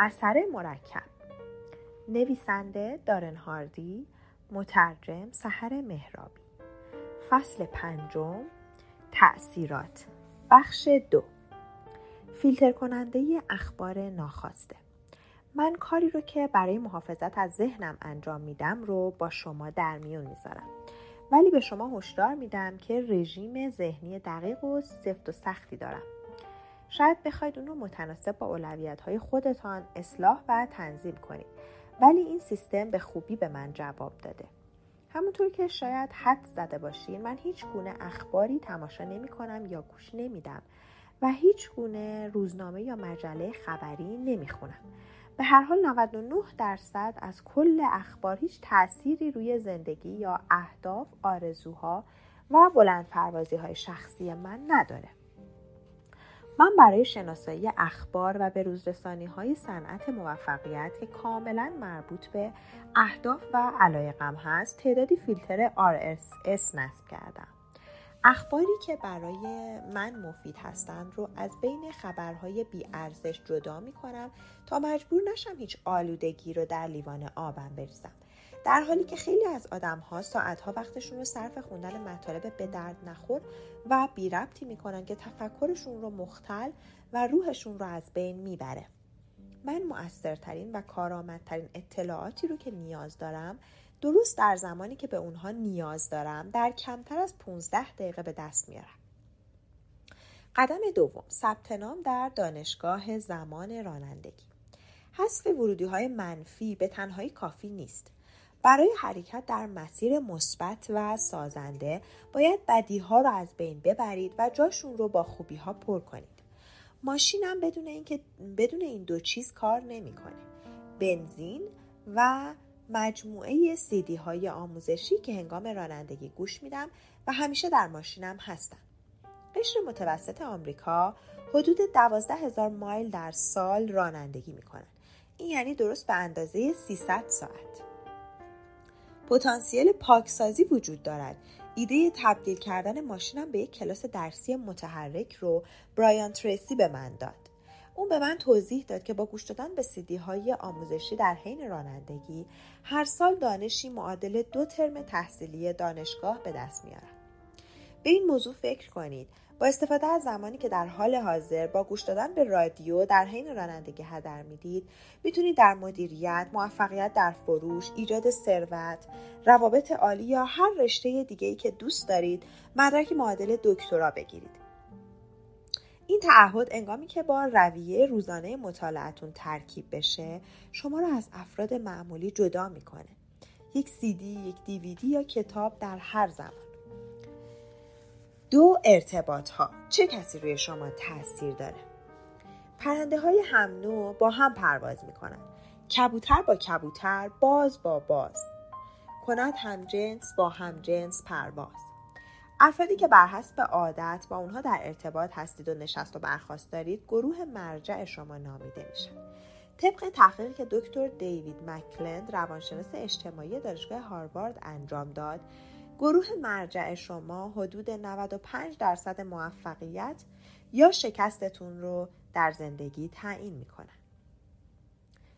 اثر مرکب. نویسنده دارن هاردی مترجم سحر مهرابی. فصل پنجم تأثیرات. بخش دو. فیلتر کننده اخبار ناخواسته. من کاری رو که برای محافظت از ذهنم انجام میدم رو با شما در میون می‌ذارم. ولی به شما هشدار میدم که رژیم ذهنی دقیق و سفت و سختی دارم. شاید بخواید اون رو متناسب با اولویت های خودتان اصلاح و تنظیم کنید ولی این سیستم به خوبی به من جواب داده همونطور که شاید حد زده باشین من هیچ گونه اخباری تماشا نمی کنم یا گوش نمیدم و هیچ گونه روزنامه یا مجله خبری نمی خونم. به هر حال 99 درصد از کل اخبار هیچ تأثیری روی زندگی یا اهداف، آرزوها و بلند پروازی های شخصی من نداره. من برای شناسایی اخبار و به روزرسانی های صنعت موفقیت که کاملا مربوط به اهداف و علایقم هست تعدادی فیلتر RSS نصب کردم. اخباری که برای من مفید هستند رو از بین خبرهای بیارزش جدا می کنم تا مجبور نشم هیچ آلودگی رو در لیوان آبم بریزم. در حالی که خیلی از آدم ها ساعت ها وقتشون رو صرف خوندن مطالب به درد نخور و بی ربطی می‌کنن که تفکرشون رو مختل و روحشون رو از بین می‌بره. من مؤثرترین و کارآمدترین اطلاعاتی رو که نیاز دارم درست در زمانی که به اونها نیاز دارم در کمتر از 15 دقیقه به دست میارم. قدم دوم ثبت نام در دانشگاه زمان رانندگی حذف ورودی های منفی به تنهایی کافی نیست برای حرکت در مسیر مثبت و سازنده باید بدی ها را از بین ببرید و جاشون رو با خوبی ها پر کنید. ماشینم بدون اینکه بدون این دو چیز کار نمی‌کنه. بنزین و مجموعه سیدی های آموزشی که هنگام رانندگی گوش میدم و همیشه در ماشینم هستم. قشر متوسط آمریکا حدود دوازده هزار مایل در سال رانندگی می‌کنن. این یعنی درست به اندازه 300 ساعت. پتانسیل پاکسازی وجود دارد. ایده تبدیل کردن ماشینم به یک کلاس درسی متحرک رو برایان تریسی به من داد. اون به من توضیح داد که با گوش دادن به سیدی های آموزشی در حین رانندگی هر سال دانشی معادل دو ترم تحصیلی دانشگاه به دست میارم. به این موضوع فکر کنید. با استفاده از زمانی که در حال حاضر با گوش دادن به رادیو در حین رانندگی هدر می‌دید می‌تونید در مدیریت موفقیت در فروش ایجاد ثروت روابط عالی یا هر رشته دیگه ای که دوست دارید مدرک معادل دکترا بگیرید. این تعهد انگامی که با رویه روزانه مطالعتون ترکیب بشه شما را از افراد معمولی جدا می‌کنه. یک دی، یک دیویدی یا کتاب در هر زمان. دو ارتباط ها چه کسی روی شما تاثیر داره؟ پرنده های هم نوع با هم پرواز می‌کنن. کبوتر با کبوتر باز با باز. کند هم جنس با هم جنس پرواز. افرادی که بر حسب عادت با اونها در ارتباط هستید و نشست و برخواست دارید گروه مرجع شما نامیده میشن طبق تحقیقی که دکتر دیوید مکلند روانشناس اجتماعی دانشگاه هاروارد انجام داد گروه مرجع شما حدود 95 درصد موفقیت یا شکستتون رو در زندگی تعیین می‌کنن.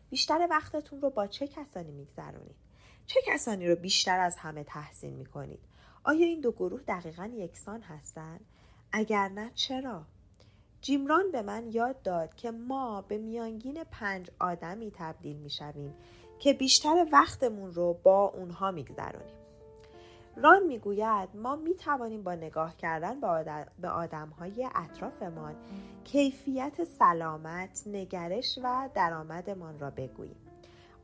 بیشتر وقتتون رو با چه کسانی میگذرونید؟ چه کسانی رو بیشتر از همه تحسین می‌کنید؟ آیا این دو گروه دقیقا یکسان هستند؟ اگر نه چرا؟ جیمران به من یاد داد که ما به میانگین پنج آدمی تبدیل می‌شویم که بیشتر وقتمون رو با اونها میگذرونیم. ران می‌گوید ما می توانیم با نگاه کردن به آدم های اطرافمان کیفیت سلامت، نگرش و درآمدمان را بگوییم.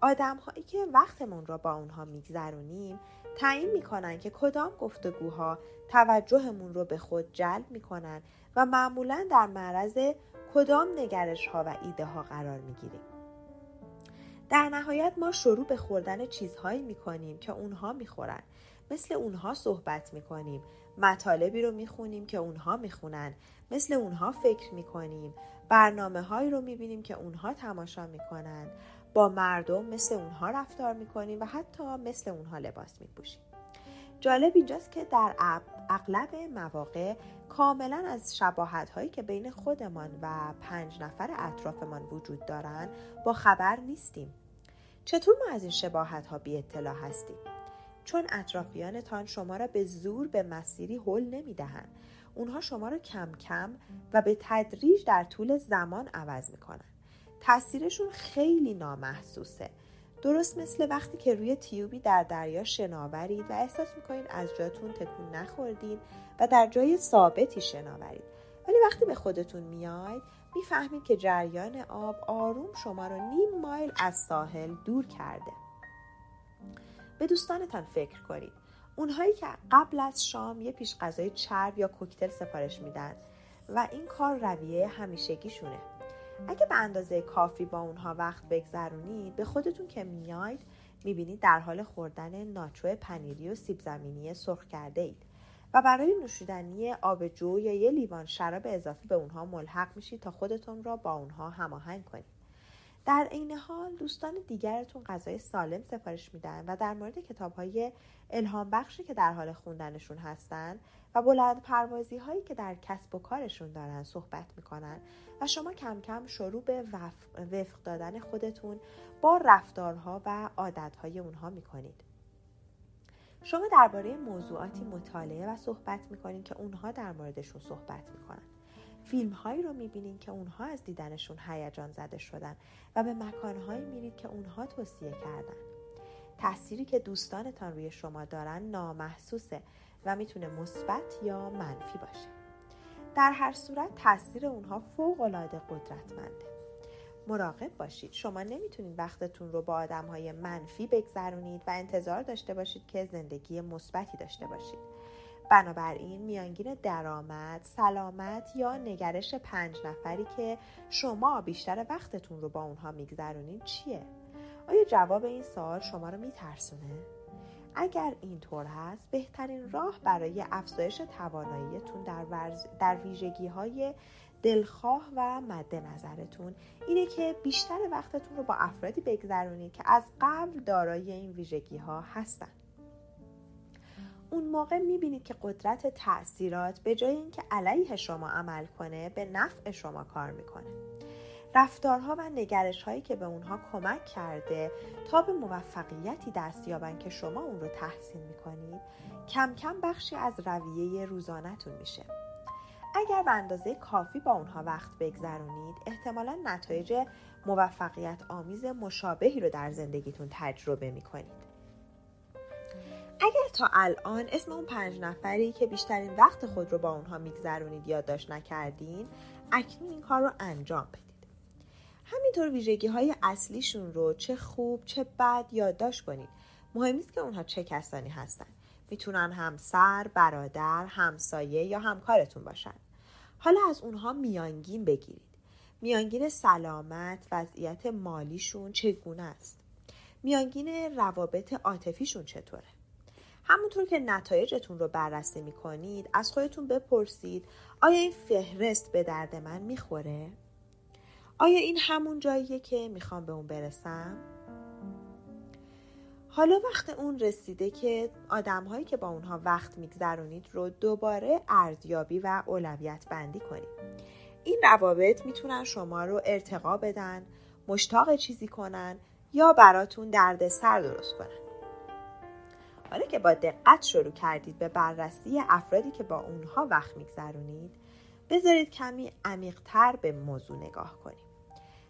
آدم هایی که وقتمون را با اونها میگذرونیم تعیین می‌کنن که کدام گفتگوها توجهمون رو به خود جلب می‌کنن و معمولا در معرض کدام نگرش ها و ایده ها قرار می‌گیریم. در نهایت ما شروع به خوردن چیزهایی می‌کنیم که اونها می‌خورن مثل اونها صحبت می‌کنیم. مطالبی رو می‌خونیم که اونها می‌خونن. مثل اونها فکر می‌کنیم. برنامه هایی رو می‌بینیم که اونها تماشا می‌کنن. با مردم مثل اونها رفتار می‌کنیم و حتی مثل اونها لباس میپوشیم. جالب اینجاست که در اغلب مواقع کاملا از شباهت هایی که بین خودمان و پنج نفر اطرافمان وجود دارند با خبر نیستیم. چطور ما از این شباهت ها بی اطلاع هستیم؟ چون اطرافیانتان شما را به زور به مسیری حل نمی دهند اونها شما را کم کم و به تدریج در طول زمان عوض می کنن. تاثیرشون خیلی نامحسوسه. درست مثل وقتی که روی تیوبی در دریا شناورید و احساس می‌کنید از جاتون تکون نخوردید و در جای ثابتی شناورید. ولی وقتی به خودتون میاید می‌فهمید که جریان آب آروم شما رو نیم مایل از ساحل دور کرده. به دوستانتان فکر کنید. اونهایی که قبل از شام یه پیش غذای چرب یا کوکتل سفارش میدن و این کار رویه همیشگیشونه. اگه به اندازه کافی با اونها وقت بگذرونید به خودتون که میاید می‌بینید در حال خوردن ناچو پنیری و سیب زمینی سرخ کرده اید و برای نوشیدنی آبجو یا یه لیوان شراب اضافی به اونها ملحق میشید تا خودتون را با اونها هماهنگ کنید. در عین حال دوستان دیگرتون غذای سالم سفارش میدن و در مورد کتاب های الهام بخشی که در حال خوندنشون هستن و بلند پروازی هایی که در کسب و کارشون دارن صحبت می‌کنن و شما کم کم شروع به وفق دادن خودتون با رفتارها و عادتهای اونها می‌کنید. شما درباره موضوعاتی مطالعه و صحبت می‌کنید که اونها در موردشون صحبت می‌کنن. فیلم هایی رو می‌بینید که اونها از دیدنشون هیجان زده شدن و به مکانهایی میرید که اونها توصیه کردن. تأثیری که دوستانتان روی شما دارن نامحسوسه و می‌تونه مثبت یا منفی باشه. در هر صورت تاثیر اونها فوق العاده قدرتمنده. مراقب باشید. شما نمی‌تونید وقتتون رو با آدم های منفی بگذرونید و انتظار داشته باشید که زندگی مثبتی داشته باشید. بنابراین میانگین درآمد، سلامت یا نگرش پنج نفری که شما بیشتر وقتتون رو با اونها میگذرونید چیه؟ آیا جواب این سوال شما رو میترسونه؟ اگر اینطور هست بهترین راه برای افزایش تواناییتون در, در ویژگی های دلخواه و مد نظرتون اینه که بیشتر وقتتون رو با افرادی بگذرونید که از قبل دارای این ویژگی ها هستن اون موقع می‌بینید که قدرت تاثیرات به جای اینکه علیه شما عمل کنه به نفع شما کار می‌کنه. رفتارها و نگرش هایی که به اونها کمک کرده تا به موفقیتی دست یابن که شما اون رو تحسین می‌کنید کم کم بخشی از رویه روزانهتون میشه. اگر به اندازه کافی با اونها وقت بگذرونید احتمالا نتایج موفقیت آمیز مشابهی رو در زندگیتون تجربه می‌کنید. اگر تا الان اسم اون پنج نفری که بیشترین وقت خود رو با اونها میگذرونید یادداشت نکردین اکنون این کار رو انجام بدید. همینطور ویژگی های اصلیشون رو چه خوب چه بد یادداشت کنید. مهم نیست که اونها چه کسانی هستن. می‌تونن همسر، برادر، همسایه یا همکارتون باشن. حالا از اونها میانگین بگیرید. میانگین سلامت وضعیت مالیشون چگونه است؟ میانگین روابط عاطفیشون چطوره؟ همونطور که نتایجتون رو بررسی می‌کنید از خودتون بپرسید آیا این فهرست به درد من می‌خوره؟ آیا این همون جاییه که می‌خوام به اون برسم؟ حالا وقت اون رسیده که آدم هایی که با اونها وقت میگذرونید رو دوباره ارزیابی و اولویت بندی کنید. این روابط می‌تونن شما رو ارتقا بدن، مشتاق چیزی کنن یا براتون دردسر درست کنن. حالا که با دقت شروع کردید به بررسی افرادی که با اونها وقت میگذرونید بذارید کمی عمیقتر به موضوع نگاه کنیم.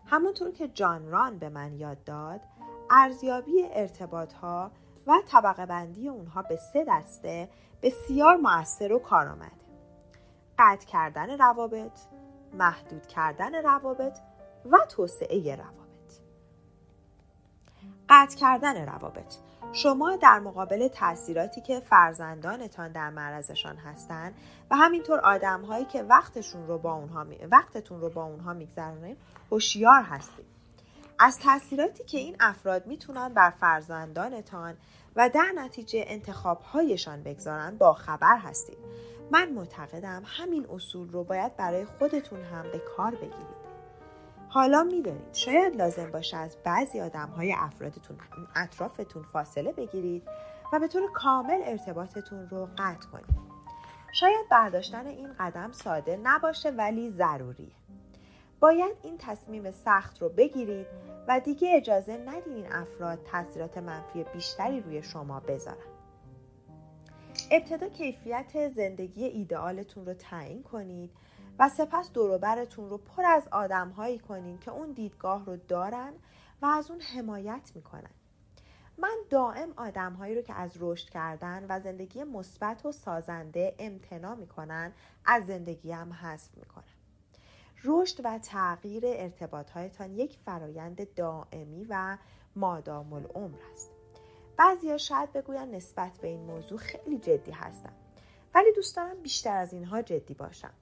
همونطور که جان ران به من یاد داد ارزیابی ارتباط ها و طبقه بندی اونها به سه دسته بسیار موثر و کارآمده قطع کردن روابط محدود کردن روابط و توسعه روابط. قطع کردن روابط. شما در مقابل تاثیراتی که فرزندانتان در معرضشان هستند و همینطور آدم هایی که وقتشون رو با اونها می... وقتتون رو با اونها میگذرونید هوشیار هستید. از تاثیراتی که این افراد می‌تونن بر فرزندانتان و در نتیجه انتخابهایشان بگذارن با خبر هستید. من معتقدم همین اصول رو باید برای خودتون هم به کار بگیرید. حالا می‌دانید شاید لازم باشه از بعضی آدم های افرادتون اطرافتون فاصله بگیرید و به طور کامل ارتباطتون رو قطع کنید. شاید برداشتن این قدم ساده نباشه ولی ضروریه. باید این تصمیم سخت رو بگیرید و دیگه اجازه ندید این افراد تاثیرات منفی بیشتری روی شما بذارن. ابتدا کیفیت زندگی ایدئالتون رو تعیین کنید و سپس دوروبرتون رو پر از آدمهایی کنید که اون دیدگاه رو دارن و از اون حمایت می‌کنن. من دائم آدمهایی رو که از رشد کردن و زندگی مثبت و سازنده امتنا می‌کنن از زندگیم حذف می‌کنم. رشد و تغییر ارتباطهایتان یک فرایند دائمی و مادام العمر است. بعضیا شاید بگوین نسبت به این موضوع خیلی جدی هستم ولی دوست دارم بیشتر از اینها جدی باشم.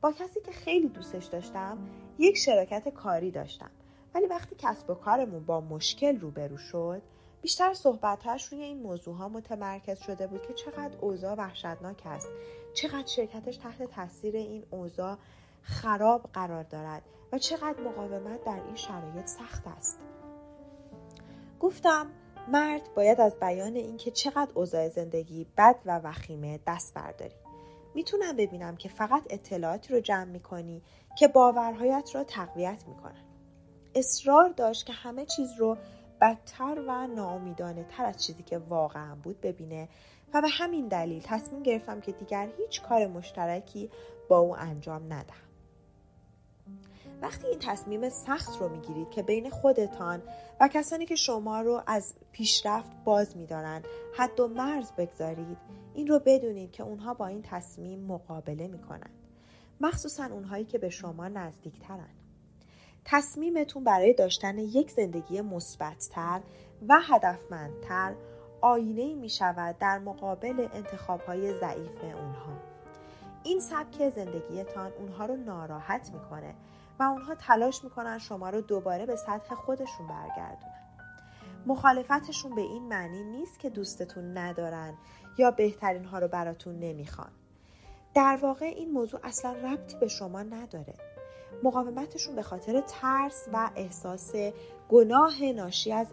با کسی که خیلی دوستش داشتم یک شراکت کاری داشتم. ولی وقتی کسب و کارمون با مشکل روبرو شد بیشتر صحبتهاش روی این موضوع ها متمرکز شده بود که چقدر اوضاع وحشتناک است. چقدر شرکتش تحت تاثیر این اوضاع خراب قرار دارد و چقدر مقاومت در این شرایط سخت است. گفتم مرد باید از بیان اینکه چقدر اوضاع زندگی بد و وخیمه دست برداری می‌تونم ببینم که فقط اطلاعاتی رو جمع می‌کنی که باورهایت را تقویت می‌کنن. اصرار داشت که همه چیز رو بدتر و ناامیدانه تر از چیزی که واقعا بود ببینه و به همین دلیل تصمیم گرفتم که دیگر هیچ کار مشترکی با او انجام ندهم. وقتی این تصمیم سخت رو می‌گیرید که بین خودتان و کسانی که شما رو از پیشرفت باز میدارند حد و مرز بگذارید این رو بدونید که اونها با این تصمیم مقابله می‌کنند. مخصوصا اونهایی که به شما نزدیکترند. تصمیمتون برای داشتن یک زندگی مثبتتر و هدفمندتر آینه می شود در مقابل انتخاب های ضعیف اونها. این سبک زندگیتان اونها رو ناراحت می‌کنه و اونها تلاش می‌کنن شما رو دوباره به سطح خودشون برگردونن. مخالفتشون به این معنی نیست که دوستتون ندارن یا بهترین ها رو براتون نمی‌خوان. در واقع این موضوع اصلا ربطی به شما نداره. مقاومتشون به خاطر ترس و احساس گناه ناشی از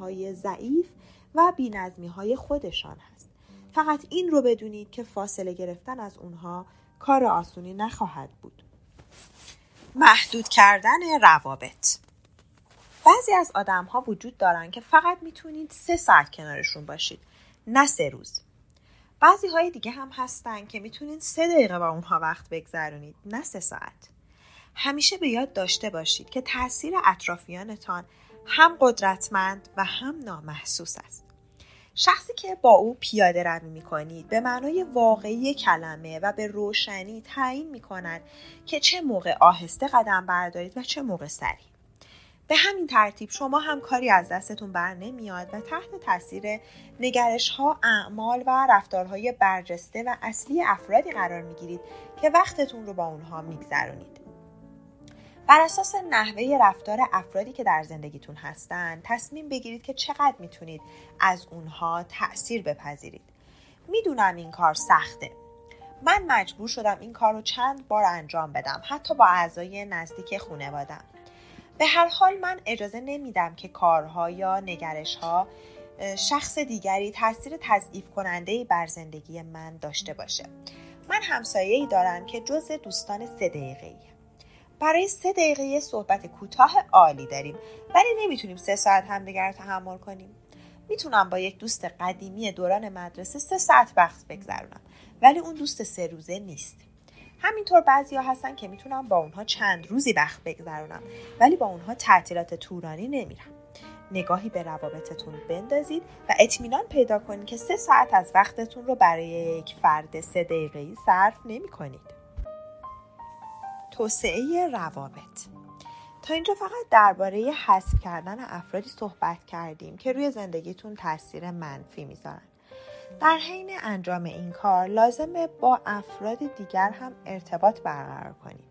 های ضعیف و بینظمی های خودشان هست. فقط این رو بدونید که فاصله گرفتن از اونها کار آسونی نخواهد بود. محدود کردن روابط. بعضی از آدم ها وجود دارن که فقط می‌تونید سه ساعت کنارشون باشید نه سه روز. بعضی های دیگه هم هستن که می‌تونید سه دقیقه با اونها وقت بگذرونید نه سه ساعت. همیشه به یاد داشته باشید که تاثیر اطرافیانتان هم قدرتمند و هم نامحسوس است. شخصی که با او پیاده روی می کنید به معنای واقعی کلمه و به روشنی تعیین می کند که چه موقع آهسته قدم بردارید و چه موقع سریع. به همین ترتیب شما هم کاری از دستتون بر نمیاد و تحت تاثیر نگرش ها، اعمال و رفتارهای برجسته و اصلی افرادی قرار می گیرید که وقتتون رو با اونها میگذرونید. بر اساس نحوه رفتار افرادی که در زندگیتون هستن تصمیم بگیرید که چقدر می‌تونید از اونها تأثیر بپذیرید. می‌دونم این کار سخته. من مجبور شدم این کار رو چند بار انجام بدم حتی با اعضای نزدیک خانوادم. به هر حال من اجازه نمیدم که کارها یا نگرشها شخص دیگری تاثیر تضعیف کننده بر زندگی من داشته باشه. من همسایه ای دارم که جز دوستان سه دقیقه برای سه دقیقه صحبت کوتاه عالی داریم. ولی نمی‌تونیم سه ساعت همدیگر تحمل کنیم. می‌تونم با یک دوست قدیمی دوران مدرسه سه ساعت وقت بگذرونم. ولی اون دوست سه روزه نیست. همینطور بعضیا هستن که می‌تونم با اونها چند روزی وقت بگذرونم. ولی با اونها تعطیلات طولانی نمیرم. نگاهی به روابطتون بندازید و اطمینان پیدا کنید که سه ساعت از وقتتون رو برای یک فرد سه دقیقه صرف نمی کنید. توسعه روابط. تا اینجا فقط درباره حذف کردن افرادی صحبت کردیم که روی زندگیتون تاثیر منفی می‌ذارن. در حین انجام این کار لازمه با افراد دیگر هم ارتباط برقرار کنید.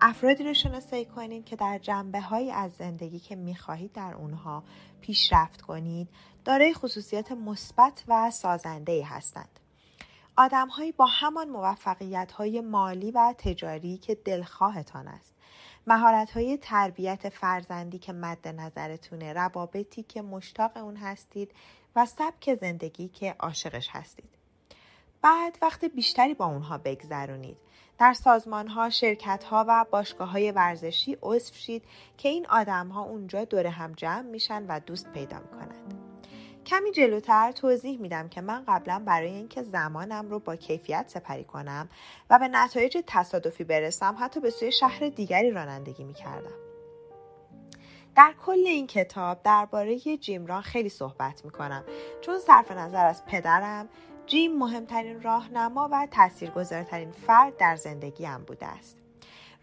افرادی رو شناسایی کنید که در جنبه های از زندگی که می‌خواهید در اونها پیشرفت کنید دارای خصوصیات مثبت و سازنده هستند. آدمهایی با همان موفقیت های مالی و تجاری که دلخواهتان است مهارت های تربیت فرزندی که مد نظرتونه روابطی که مشتاق اون هستید و سبک زندگی که عاشقش هستید. بعد وقت بیشتری با اونها بگذرونید. در سازمان ها، شرکت ها و باشگاه های ورزشی عضو شید که این آدم ها اونجا دور هم جمع میشن و دوست پیدا می‌کنند. کمی جلوتر توضیح میدم که من قبلا برای اینکه زمانم رو با کیفیت سپری کنم و به نتایج تصادفی برسم حتی به سوی شهر دیگری رانندگی می‌کردم. در کل این کتاب درباره جیم خیلی صحبت می‌کنم چون صرف نظر از پدرم جیم مهمترین راهنما و تاثیرگذارترین فرد در زندگیم بوده است.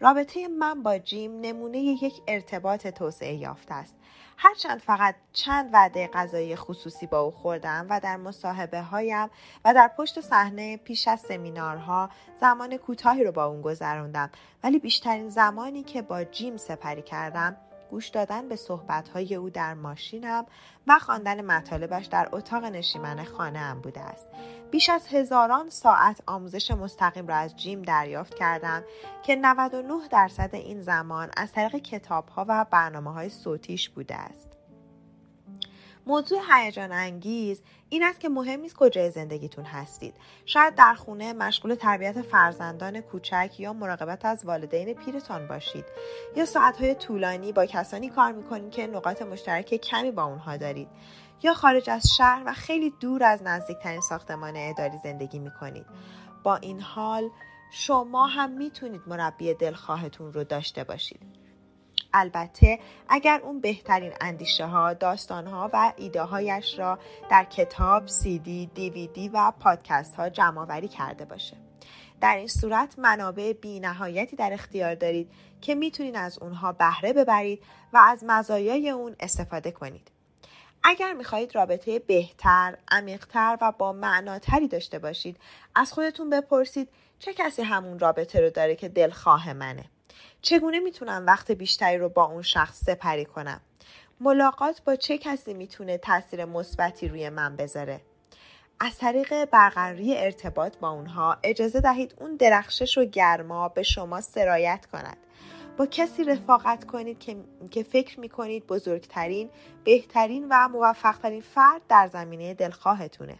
رابطه من با جیم نمونه یک ارتباط توسعه یافته است. هرچند فقط چند وعده غذایی خصوصی با او خوردم و در مصاحبه هایم و در پشت صحنه پیش از سمینارها زمان کوتاهی رو با اون گذراندم ولی بیشترین زمانی که با جیم سپری کردم گوش دادن به صحبتهای او در ماشینم و خواندن مطالبش در اتاق نشیمن خانه هم بوده است. بیش از هزاران ساعت آموزش مستقیم را از جیم دریافت کردم که 99 درصد این زمان از طریق کتابها و برنامه های صوتیش بوده است. موضوع هیجان انگیز این است که مهم نیست کجای زندگیتون هستید. شاید در خونه مشغول تربیت فرزندان کوچک یا مراقبت از والدین پیرتان باشید. یا ساعتهای طولانی با کسانی کار می‌کنید که نقاط مشترک کمی با اونها دارید. یا خارج از شهر و خیلی دور از نزدیکترین ساختمان اداری زندگی می‌کنید. با این حال شما هم می‌تونید مربی دلخواهتون رو داشته باشید. البته اگر اون بهترین اندیشه ها، داستان ها و ایده هایش را در کتاب، سی دی، دیویدی و پادکست ها جمع آوری کرده باشه. در این صورت منابع بی نهایتی در اختیار دارید که می‌تونید از اونها بهره ببرید و از مزایای اون استفاده کنید. اگر می‌خواهید رابطه بهتر، عمیقتر و با معناتری داشته باشید از خودتون بپرسید چه کسی همون رابطه رو داره که دلخواه منه چگونه می‌تونم وقت بیشتری رو با اون شخص سپری کنم؟ ملاقات با چه کسی می‌تونه تاثیر مثبتی روی من بذاره؟ از طریق برقراری ارتباط با اونها اجازه دهید اون درخشش و گرما به شما سرایت کند. با کسی رفاقت کنید که, که فکر می‌کنید بزرگترین بهترین و موفقترین فرد در زمینه دلخواهتونه.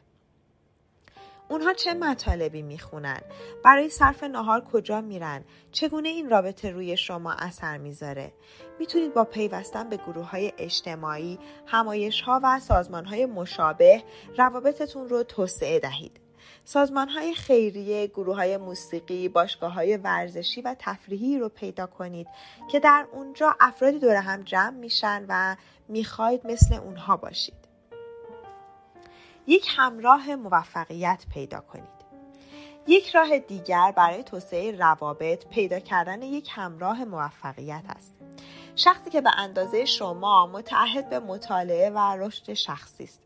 اونها چه مطالبی می‌خونن؟ برای صرف نهار کجا میرن؟ چگونه این رابطه روی شما اثر می‌ذاره؟ می‌تونید با پیوستن به گروه های اجتماعی همایش ها و سازمان های مشابه روابطتون رو توسعه دهید. سازمان های خیریه، گروه های موسیقی، باشگاه های ورزشی و تفریحی رو پیدا کنید که در اونجا افرادی دور هم جمع میشن و می‌خواید مثل اونها باشید. یک همراه موفقیت پیدا کنید. یک راه دیگر برای توسعه روابط پیدا کردن یک همراه موفقیت است. شخصی که به اندازه شما متعهد به مطالعه و رشد شخصی است.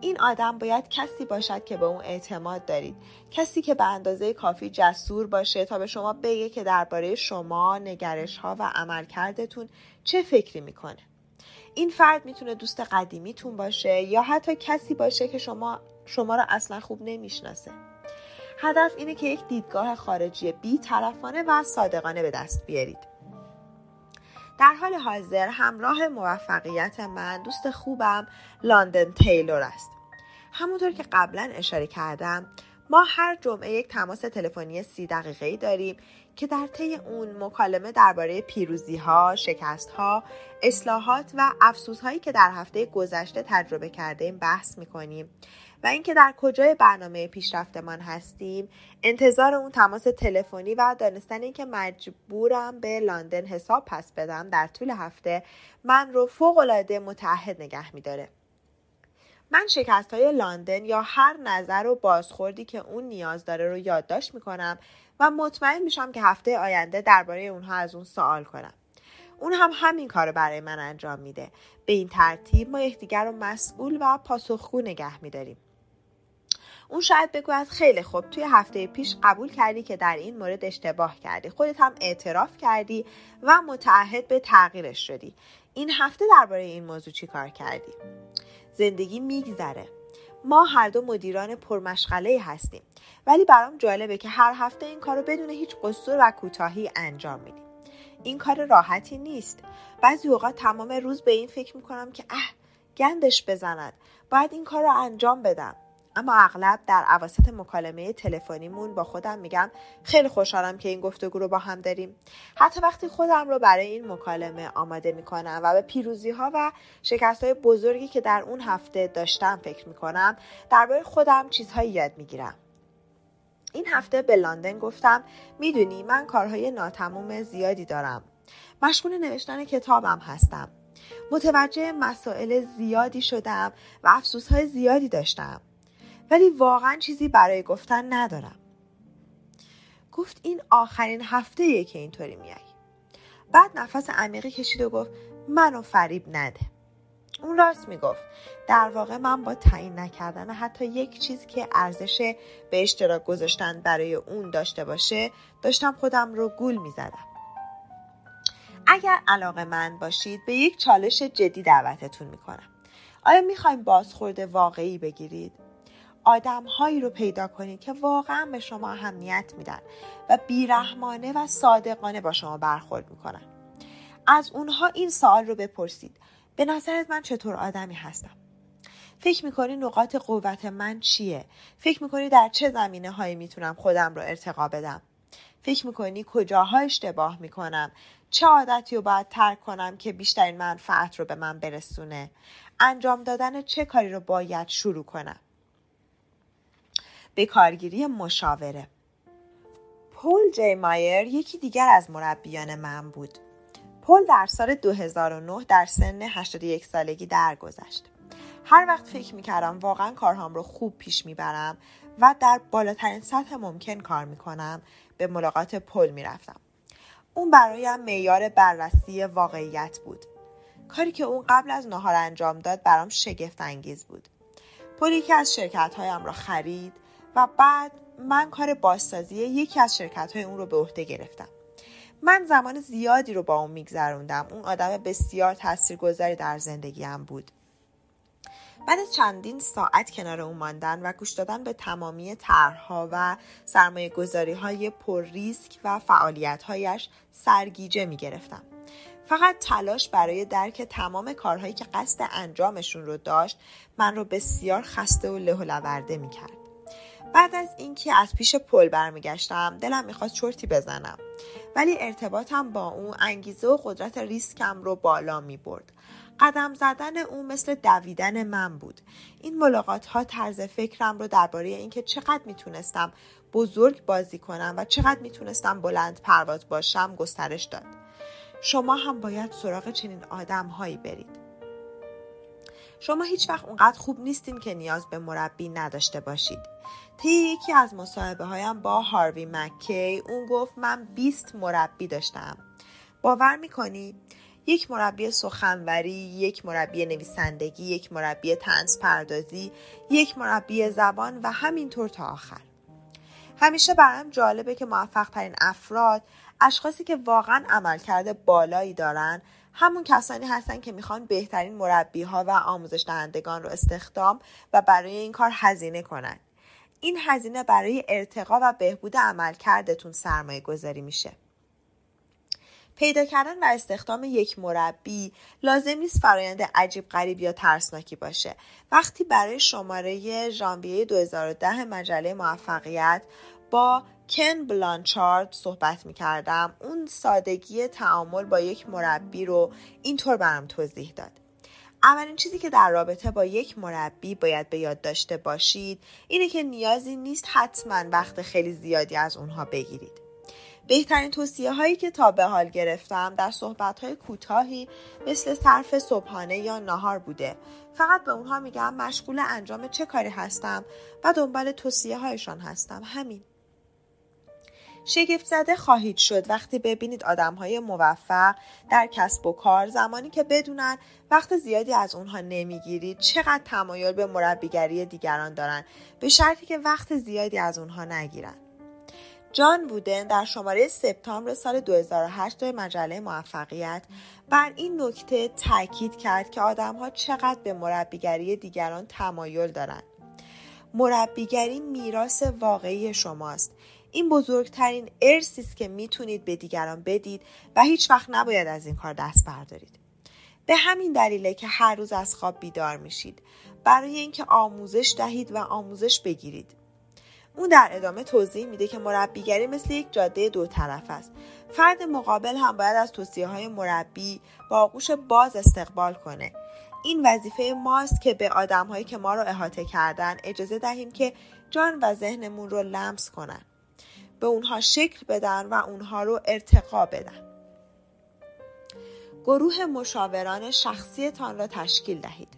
این آدم باید کسی باشد که به اون اعتماد دارید کسی که به اندازه کافی جسور باشه تا به شما بگه که درباره شما نگرش ها و عملکردتون چه فکری می‌کنه این فرد می‌تونه دوست قدیمیتون باشه یا حتی کسی باشه که شما شما را اصلا خوب نمی‌شناسه. هدف اینه که یک دیدگاه خارجی بی طرفانه و صادقانه به دست بیارید. در حال حاضر همراه موفقیت من دوست خوبم لاندن تیلور است. همونطور که قبلا اشاره کردم ما هر جمعه یک تماس تلفنی سی دقیقه داریم که در طی اون مکالمه درباره پیروزی ها، شکست ها، اصلاحات و افسوس هایی که در هفته گذشته تجربه کردیم بحث می‌کنیم و اینکه در کجای برنامه پیشرفتمان هستیم انتظار اون تماس تلفنی و دانستن اینکه مجبورم به لندن حساب پس بدم در طول هفته من رو فوق العاده متعهد نگه میداره. من شکست های لندن یا هر نظر و بازخوردی که اون نیاز داره رو یادداشت می‌کنم و مطمئن میشم که هفته آینده درباره اونها از اون سوال کنم. اون هم همین کار برای من انجام میده. به این ترتیب ما یکدیگر رو مسئول و پاسخگو نگه میداریم. اون شاید بگوید خیلی خوب توی هفته پیش قبول کردی که در این مورد اشتباه کردی. خودت هم اعتراف کردی و متعهد به تغییرش شدی. این هفته درباره این موضوع چی کار کردی؟ زندگی میگذره. ما هر دو مدیران پرمشغله هستیم. ولی برام جالبه که هر هفته این کار رو بدون هیچ قصور و کوتاهی انجام میدیم این کار راحتی نیست. بعضی اوقات تمام روز به این فکر می‌کنم که اه گندش بزند. باید این کار رو انجام بدم. اما اغلب در عواسط مکالمه تلفنیمون با خودم میگم خیلی خوشحالم که این گفتگو رو با هم داریم. حتی وقتی خودم رو برای این مکالمه آماده می‌کنم و به پیروزی ها و شکست های بزرگی که در اون هفته داشتم فکر می‌کنم درباره خودم چیزهایی یاد می‌گیرم. این هفته به لندن گفتم می‌دونی من کارهای ناتموم زیادی دارم. مشغول نوشتن کتابم هستم. متوجه مسائل زیادی شدم و افسوسهای زیادی داشتم. ولی واقعا چیزی برای گفتن ندارم. گفت این آخرین هفته که اینطوری میای. بعد نفس عمیقی کشید و گفت منو فریب نده. اون راست می‌گفت. در واقع من با تعیین نکردن حتی یک چیز که ارزش به اشتراک گذاشتن برای اون داشته باشه داشتم خودم رو گول می‌زدم. اگر علاقه من باشید به یک چالش جدی دعوتتون می‌کنم. آیا می‌خوایم بازخورد واقعی بگیرید؟ آدم هایی رو پیدا کنید که واقعا به شما اهمیت میدن و بیرحمانه و صادقانه با شما برخورد می‌کنن. از اونها این سوال رو بپرسید. به نظرت من چطور آدمی هستم؟ فکر می‌کنی نقاط قوت من چیه؟ فکر می‌کنی در چه زمینه هایی می‌تونم خودم رو ارتقا بدم؟ فکر می‌کنی کجاها اشتباه می‌کنم؟ چه عادتی رو باید ترک کنم که بیشترین منفعت رو به من برسونه؟ انجام دادن چه کاری رو باید شروع کنم؟ به کارگیری مشاوره. پول جی مایر یکی دیگر از مربیان من بود. پل در سال 2009 در سن 81 سالگی درگذشت. هر وقت فکر می‌کردم واقعا کارهام رو خوب پیش می‌برم و در بالاترین سطح ممکن کار می‌کنم به ملاقات پل می‌رفتم. اون برایم معیار بررسی واقعیت بود. کاری که اون قبل از نهار انجام داد برام شگفت انگیز بود. پل یکی از شرکت هایم را خرید و بعد من کار بازسازی یکی از شرکت های اون رو به عهده گرفتم. من زمان زیادی رو با اون میگذروندم اون آدم بسیار تاثیرگذاری در زندگیم بود بعد چندین ساعت کنار اون ماندن و گوش دادن به تمامی طرحها و سرمایه گذاری های پر ریسک و فعالیت هایش سرگیجه می گرفتم. فقط تلاش برای درک تمام کارهایی که قصد انجامشون رو داشت من رو بسیار خسته و له و لورده می کرد. بعد از اینکه از پیش پل برمیگشتم دلم می‌خواست چرتی بزنم ولی ارتباطم با اون انگیزه و قدرت ریسکم رو بالا می برد. قدم زدن او مثل دویدن من بود. این ملاقات ها طرز فکرم رو درباره اینکه چقدر می‌تونستم بزرگ بازی کنم و چقدر می‌تونستم بلند پرواز باشم گسترش داد. شما هم باید سراغ چنین آدم هایی برید. شما هیچ وقت اونقدر خوب نیستین که نیاز به مربی نداشته باشید. طی یکی از مصاحبه هایم با هاروی مکی اون گفت من 20 مربی داشتم. باور می‌کنی؟ یک مربی سخنوری، یک مربی نویسندگی، یک مربی تنز پردازی، یک مربی زبان و همینطور تا آخر. همیشه برام جالبه که موفق ترین افراد اشخاصی که واقعا عملکرد بالایی دارن همون کسانی هستن که می‌خوان بهترین مربی ها و آموزش دهندگان رو استخدام و برای این کار هزینه کنند. این هزینه برای ارتقا و بهبود عملکردتون سرمایه گذاری میشه. پیدا کردن و استخدام یک مربی لازم نیست فرایند عجیب غریب یا ترسناکی باشه وقتی برای شماره ژانویه 2010 مجله موفقیت با کن بلانچارد صحبت می کردم اون سادگی تعامل با یک مربی رو اینطور برام توضیح داد. اولین چیزی که در رابطه با یک مربی باید به یاد داشته باشید اینه که نیازی نیست حتما وقت خیلی زیادی از اونها بگیرید. بهترین توصیه هایی که تا به حال گرفتم در صحبت های کوتاهی مثل صرف صبحانه یا نهار بوده. فقط به اونها میگم مشغول انجام چه کاری هستم و دنبال توصیه هایشان هستم. همین. شگفت زده خواهید شد وقتی ببینید آدم های موفق در کسب و کار زمانی که بدونن وقت زیادی از اونها نمی‌گیرید چقدر تمایل به مربیگری دیگران دارن به شرطی که وقت زیادی از اونها نگیرن جان بودن در شماره سپتامبر سال 2008 مجله موفقیت بر این نکته تاکید کرد که آدمها چقدر به مربیگری دیگران تمایل دارند. مربیگری میراث واقعی شماست. این بزرگترین ارسی است که می‌تونید به دیگران بدید و هیچ وقت نباید از این کار دست بردارید. به همین دلیله که هر روز از خواب بیدار میشید برای اینکه آموزش دهید و آموزش بگیرید. اون در ادامه توضیح میده که مربیگری مثل یک جاده دو طرف است. فرد مقابل هم باید از توصیه های مربی با آغوش باز استقبال کنه. این وظیفه ماست که به آدم هایی که ما رو احاطه کردن اجازه دهیم که جان و ذهنمون رو لمس کنن. به اونها شکل بدن و اونها رو ارتقا بدن. گروه مشاوران شخصیتان را تشکیل دهید.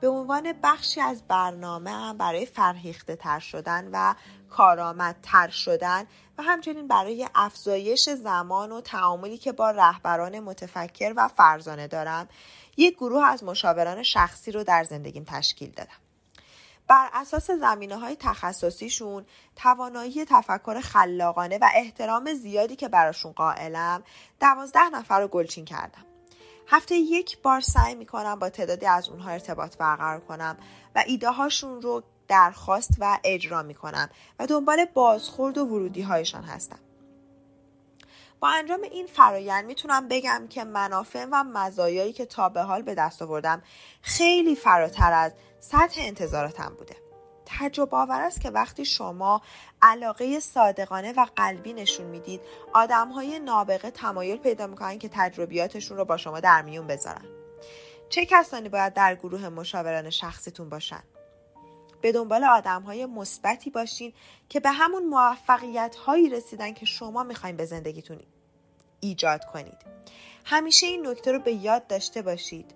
به عنوان بخشی از برنامه برای فرهیخته تر شدن و کارآمدتر شدن و همچنین برای افزایش زمان و تعاملی که با رهبران متفکر و فرزانه دارم یک گروه از مشاوران شخصی رو در زندگیم تشکیل دادم. بر اساس زمینه های تخصصیشون توانایی تفکر خلاقانه و احترام زیادی که براشون قائلم دوازده نفر رو گلچین کردم. هفته یک بار سعی می‌کنم با تعدادی از اونها ارتباط برقرار کنم و ایده هاشون رو درخواست و اجرا می‌کنم و دنبال بازخورد و ورودی هایشان هستم. با انجام این فرایند می‌تونم بگم که منافع و مزایایی که تا به حال به دست آوردم خیلی فراتر از سطح انتظاراتم بوده. تجربه آور است که وقتی شما علاقه صادقانه و قلبی نشون می‌دید آدم های نابغه تمایل پیدا می‌کنن که تجربیاتشون رو با شما در میون بذارن. چه کسانی باید در گروه مشاوران شخصیتون باشن؟ به دنبال آدم های مثبتی باشین که به همون موفقیت هایی رسیدن که شما می‌خواین به زندگیتون ایجاد کنید. همیشه این نکته رو به یاد داشته باشید.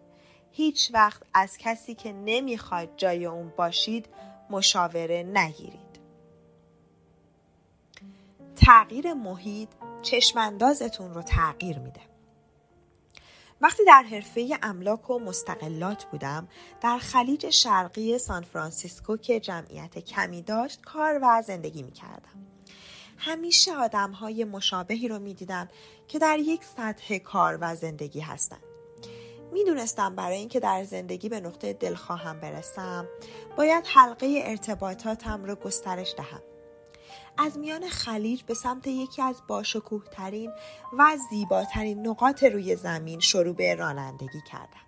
هیچ وقت از کسی که نمی‌خواد جای اون باشید مشاوره نگیرید. تغییر محیط چشماندازتون رو تغییر میده. وقتی در حرفه املاک و مستقلات بودم در خلیج شرقی سان فرانسیسکو که جمعیت کمی داشت کار و زندگی می کردم. همیشه آدم های مشابهی رو می دیدم که در یک سطح کار و زندگی هستند. می‌دونستم برای اینکه در زندگی به نقطه دلخواهم برسم باید حلقه ارتباطاتم رو گسترش دهم از میان خلیج به سمت یکی از باشکوه ترین و زیباترین نقاط روی زمین شروع به رانندگی کردم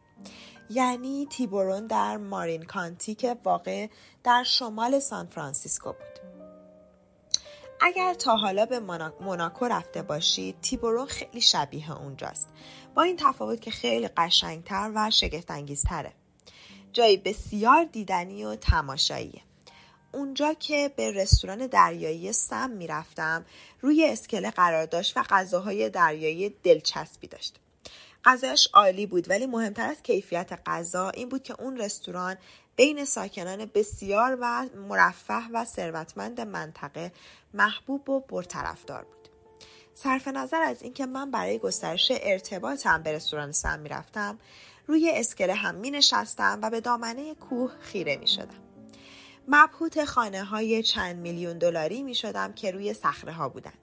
یعنی تیبورون در مارین کانتی که واقع در شمال سان فرانسیسکو بود. اگر تا حالا به موناکو رفته باشید تیبورون خیلی شبیه اونجاست. با این تفاوت که خیلی قشنگتر و شگفتانگیزتره. جایی بسیار دیدنی و تماشاییه. اونجا که به رستوران دریایی سم می‌رفتم روی اسکله قرار داشت و غذاهای دریایی دلچسبی داشت غذاش عالی بود ولی مهمتر از کیفیت غذا این بود که اون رستوران بین ساکنان بسیار و مرفه و ثروتمند منطقه محبوب و برطرفدار بود صرف نظر از اینکه من برای گسترش ارتباطم به رستوران سم می‌رفتم روی اسکله هم می نشستم و به دامنه کوه خیره می شدم. مبهوت خانه های چند میلیون دلاری می شدم که روی صخره ها بودند.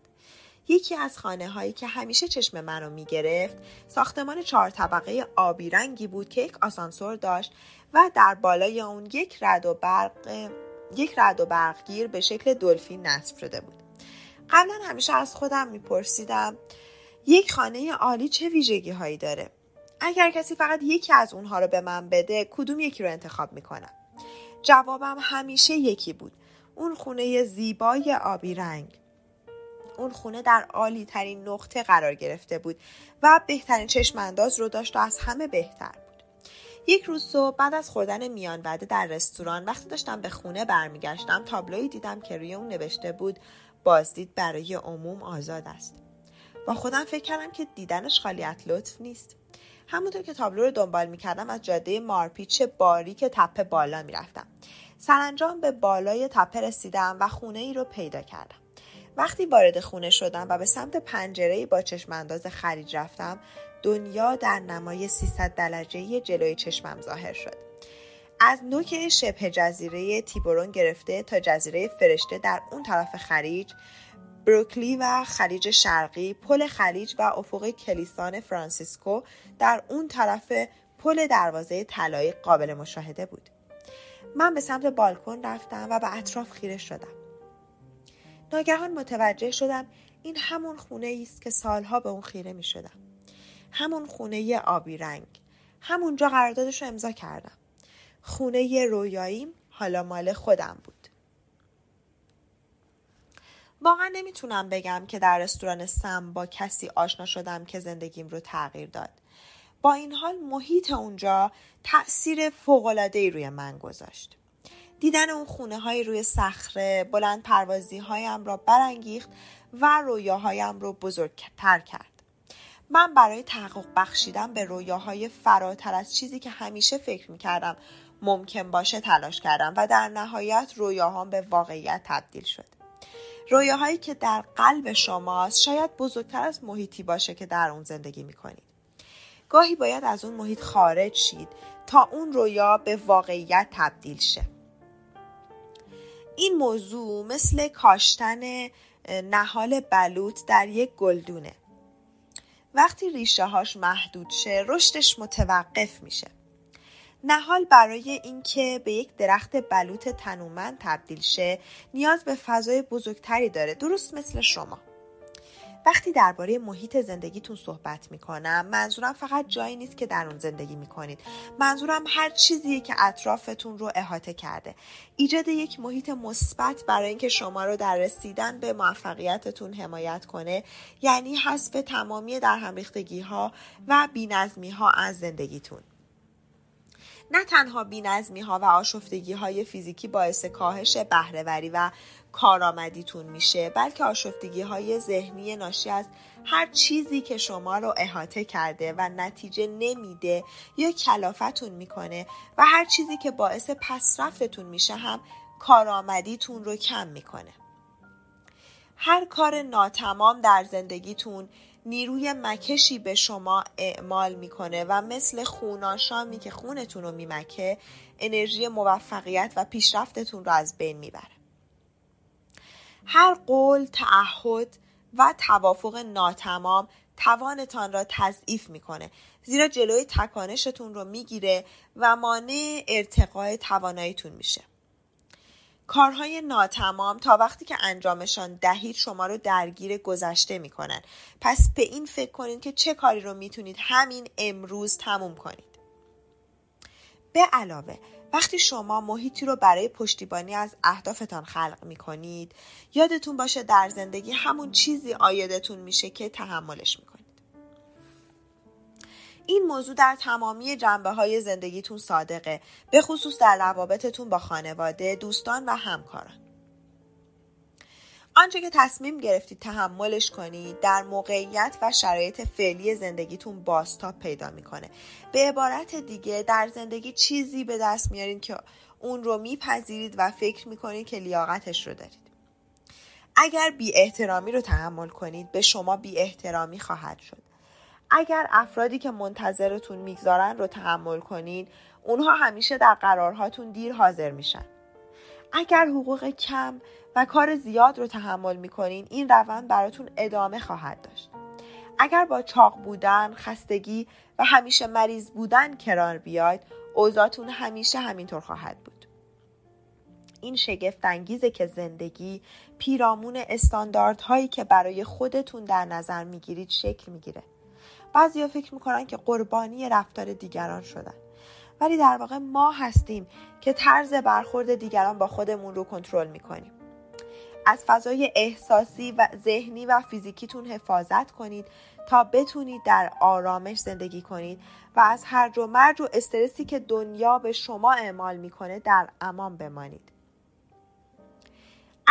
یکی از خانه هایی که همیشه چشم منو می گرفت ساختمان چهار طبقه آبی رنگی بود که یک آسانسور داشت و در بالای اون یک رد و برق یک رد و برقگیر به شکل دلفین نصب شده بود. قبلا همیشه از خودم میپرسیدم یک خانه عالی چه ویژگی هایی داره اگر کسی فقط یکی از اونها رو به من بده کدوم یکی رو انتخاب می‌کنم جوابم همیشه یکی بود. اون خونه زیبای آبی رنگ. اون خونه در عالی ترین نقطه قرار گرفته بود و بهترین چشم انداز رو داشت و از همه بهتر بود. یک روز صبح بعد از خوردن میان وعده در رستوران وقتی داشتم به خونه برمیگشتم تابلوی دیدم که روی اون نوشته بود بازدید برای عموم آزاد است. با خودم فکر کردم که دیدنش خالیت لطف نیست. همونطور که تابلو رو دنبال می‌کردم از جاده مارپیچ باریک تپه بالا می‌رفتم. سرانجام به بالای تپه رسیدم و خونه ای رو پیدا کردم. وقتی وارد خونه شدم و به سمت پنجره با چشم انداز خریج رفتم دنیا در نمای 300 درجه جلوی چشمم ظاهر شد. از نوک شبه جزیره تیبورون گرفته تا جزیره فرشته در اون طرف خلیج بروکلی و خلیج شرقی پل خلیج و افق کلیسان فرانسیسکو در اون طرف پل دروازه طلایی قابل مشاهده بود. من به سمت بالکن رفتم و به اطراف خیره شدم. ناگهان متوجه شدم این همون خونه است که سالها به اون خیره می شدم همون خونه آبی رنگ. همونجا قراردادش رو امضا کردم. خونه رویاییم حالا مال خودم بود. واقعا نمی‌تونم بگم که در رستوران سم با کسی آشنا شدم که زندگیم رو تغییر داد. با این حال محیط اونجا تأثیر فوقلادهی روی من گذاشت. دیدن اون خونه های روی صخره بلند پروازی هایم را برانگیخت و رویاهایم رو بزرگتر کرد. من برای تحقق بخشیدن به رویاهای فراتر از چیزی که همیشه فکر می‌کردم ممکن باشه تلاش کردم و در نهایت رویاهام به واقعیت تبدیل شد. رویاهایی که در قلب شماست شاید بزرگتر از محیطی باشه که در اون زندگی می‌کنید. گاهی باید از اون محیط خارج شید تا اون رویا به واقعیت تبدیل شه. این موضوع مثل کاشتن نهال بلوط در یک گلدونه. وقتی ریشه هاش محدود شه رشدش متوقف میشه. نهال برای اینکه به یک درخت بلوط تنومند تبدیل شه نیاز به فضای بزرگتری داره. درست مثل شما. وقتی درباره محیط زندگیتون صحبت می‌کنم منظورم فقط جایی نیست که در اون زندگی می‌کنید. منظورم هر چیزیه که اطرافتون رو احاطه کرده. ایجاد یک محیط مثبت برای اینکه شما رو در رسیدن به موفقیتتون حمایت کنه یعنی حذف تمامی در هم ها و بینظمی ها از زندگیتون. نه تنها بینظمی ها و آشفتگی های فیزیکی باعث کاهش بهرهوری و کارآمدیتون میشه بلکه آشفتگی های ذهنی ناشی از هر چیزی که شما رو احاطه کرده و نتیجه نمیده یا کلافتون می‌کنه و هر چیزی که باعث پسرفتتون میشه هم کارآمدیتون رو کم می‌کنه. هر کار ناتمام در زندگیتون نیروی مکشی به شما اعمال می‌کنه و مثل خوناشامی که خونتون رو میمکه انرژی موفقیت و پیشرفتتون رو از بین می‌بره. هر قول تعهد و توافق ناتمام توانتان را تضعیف می‌کنه. زیرا جلوی تکانشتون رو می‌گیره و مانع ارتقای تواناییتون میشه. کارهای ناتمام تا وقتی که انجامشان دهید شما رو درگیر گذشته می‌کنن پس به این فکر کنید که چه کاری رو می‌تونید همین امروز تموم کنید به علاوه وقتی شما محیطی رو برای پشتیبانی از اهدافتان خلق می کنید یادتون باشه در زندگی همون چیزی آیدتون میشه که تحملش می کنید. این موضوع در تمامی جنبه های زندگیتون صادقه به خصوص در روابطتون با خانواده، دوستان و همکاران. آنچه که تصمیم گرفتید تحملش کنید در موقعیت و شرایط فعلی زندگیتون باستاب پیدا می‌کنه. به عبارت دیگه در زندگی چیزی به دست میارید که اون رو میپذیرید و فکر می‌کنید که لیاقتش رو دارید. اگر بی احترامی رو تحمل کنید به شما بی احترامی خواهد شد. اگر افرادی که منتظرتون می‌گذارن رو تحمل کنید اونها همیشه در قرارهاتون دیر حاضر میشن. اگر حقوق کم و کار زیاد رو تحمل می‌کنین این روند براتون ادامه خواهد داشت. اگر با چاق بودن، خستگی و همیشه مریض بودن کرار بیاید اوضاعتون همیشه همینطور خواهد بود. این شگفت انگیزه که زندگی پیرامون استانداردهایی که برای خودتون در نظر می‌گیرید شکل می‌گیره. بعضیا فکر می‌کنن که قربانی رفتار دیگران شدن. ولی در واقع ما هستیم که طرز برخورد دیگران با خودمون رو کنترل می‌کنیم. از فضای احساسی و ذهنی و فیزیکیتون حفاظت کنید تا بتونید در آرامش زندگی کنید و از هر و مرج و استرسی که دنیا به شما اعمال می‌کنه در امان بمانید.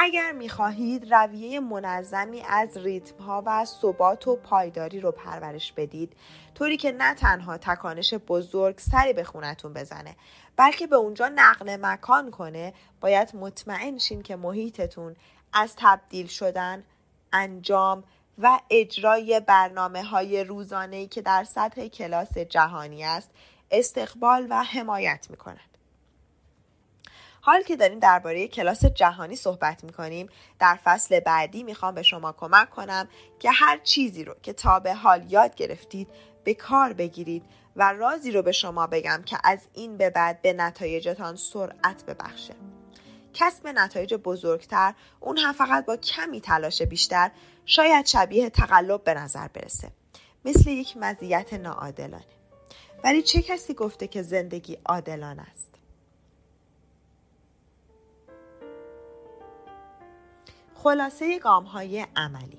اگر می‌خواهید رویه منظمی از ریتم ها و ثبات و پایداری رو پرورش بدید طوری که نه تنها تکانش بزرگ سری به خونتون بزنه بلکه به اونجا نقل مکان کنه باید مطمئن شین که محیطتون از تبدیل شدن انجام و اجرای برنامه های روزانه که در سطح کلاس جهانی است استقبال و حمایت می کند. حال که داریم درباره کلاس جهانی صحبت می کنیم در فصل بعدی می‌خوام به شما کمک کنم که هر چیزی رو که تا به حال یاد گرفتید به کار بگیرید و رازی رو به شما بگم که از این به بعد به نتایجتان سرعت ببخشه. کسب نتایج بزرگتر اون هم فقط با کمی تلاش بیشتر شاید شبیه تقلب به نظر برسه. مثل یک مزیت ناعادلانه. ولی چه کسی گفته که زندگی عادلانه است؟ خلاصه گام های عملی.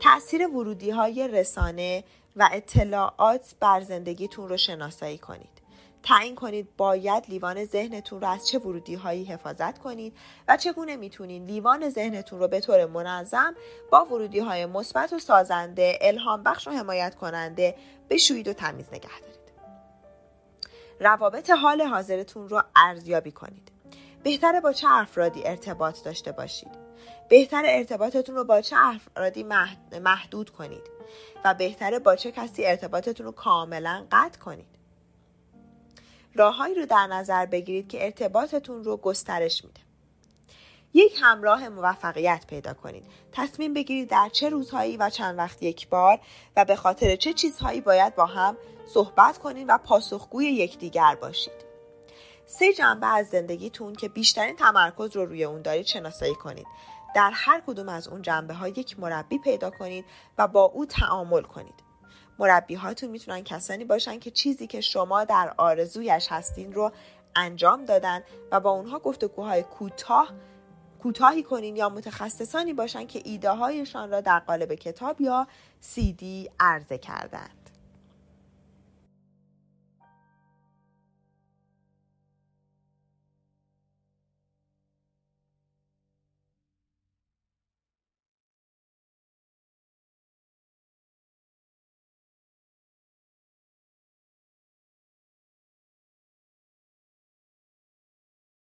تأثیر ورودی های رسانه و اطلاعات بر زندگیتون رو شناسایی کنید. تعیین کنید باید لیوان ذهنتون رو از چه ورودی هایی حفاظت کنید و چگونه می‌تونید لیوان ذهنتون رو به طور منظم با ورودی های مثبت و سازنده الهام بخش و حمایت کننده بشویید و تمیز نگه دارید. روابط حال حاضرتون رو ارزیابی کنید. بهتره با چه افرادی ارتباط داشته باشید. بهتر ارتباطتون رو با چه افرادی محدود کنید و بهتره با چه کسی ارتباطتون رو کاملا قطع کنید. راههایی رو در نظر بگیرید که ارتباطتون رو گسترش میده. یک همراه موفقیت پیدا کنید. تصمیم بگیرید در چه روزهایی و چند وقت یک بار و به خاطر چه چیزهایی باید با هم صحبت کنید و پاسخگوی یکدیگر باشید. سه جنبه از زندگیتون که بیشترین تمرکز رو روی اون دارید شناسایی کنید. در هر کدوم از اون جنبه ها یک مربی پیدا کنید و با او تعامل کنید. مربی هاتون می‌تونن کسانی باشن که چیزی که شما در آرزویش هستین رو انجام دادن و با اونها گفتگوهای کوتاه کوتاهی کنین یا متخصصانی باشن که ایده هایشان را در قالب کتاب یا سیدی عرضه کردن.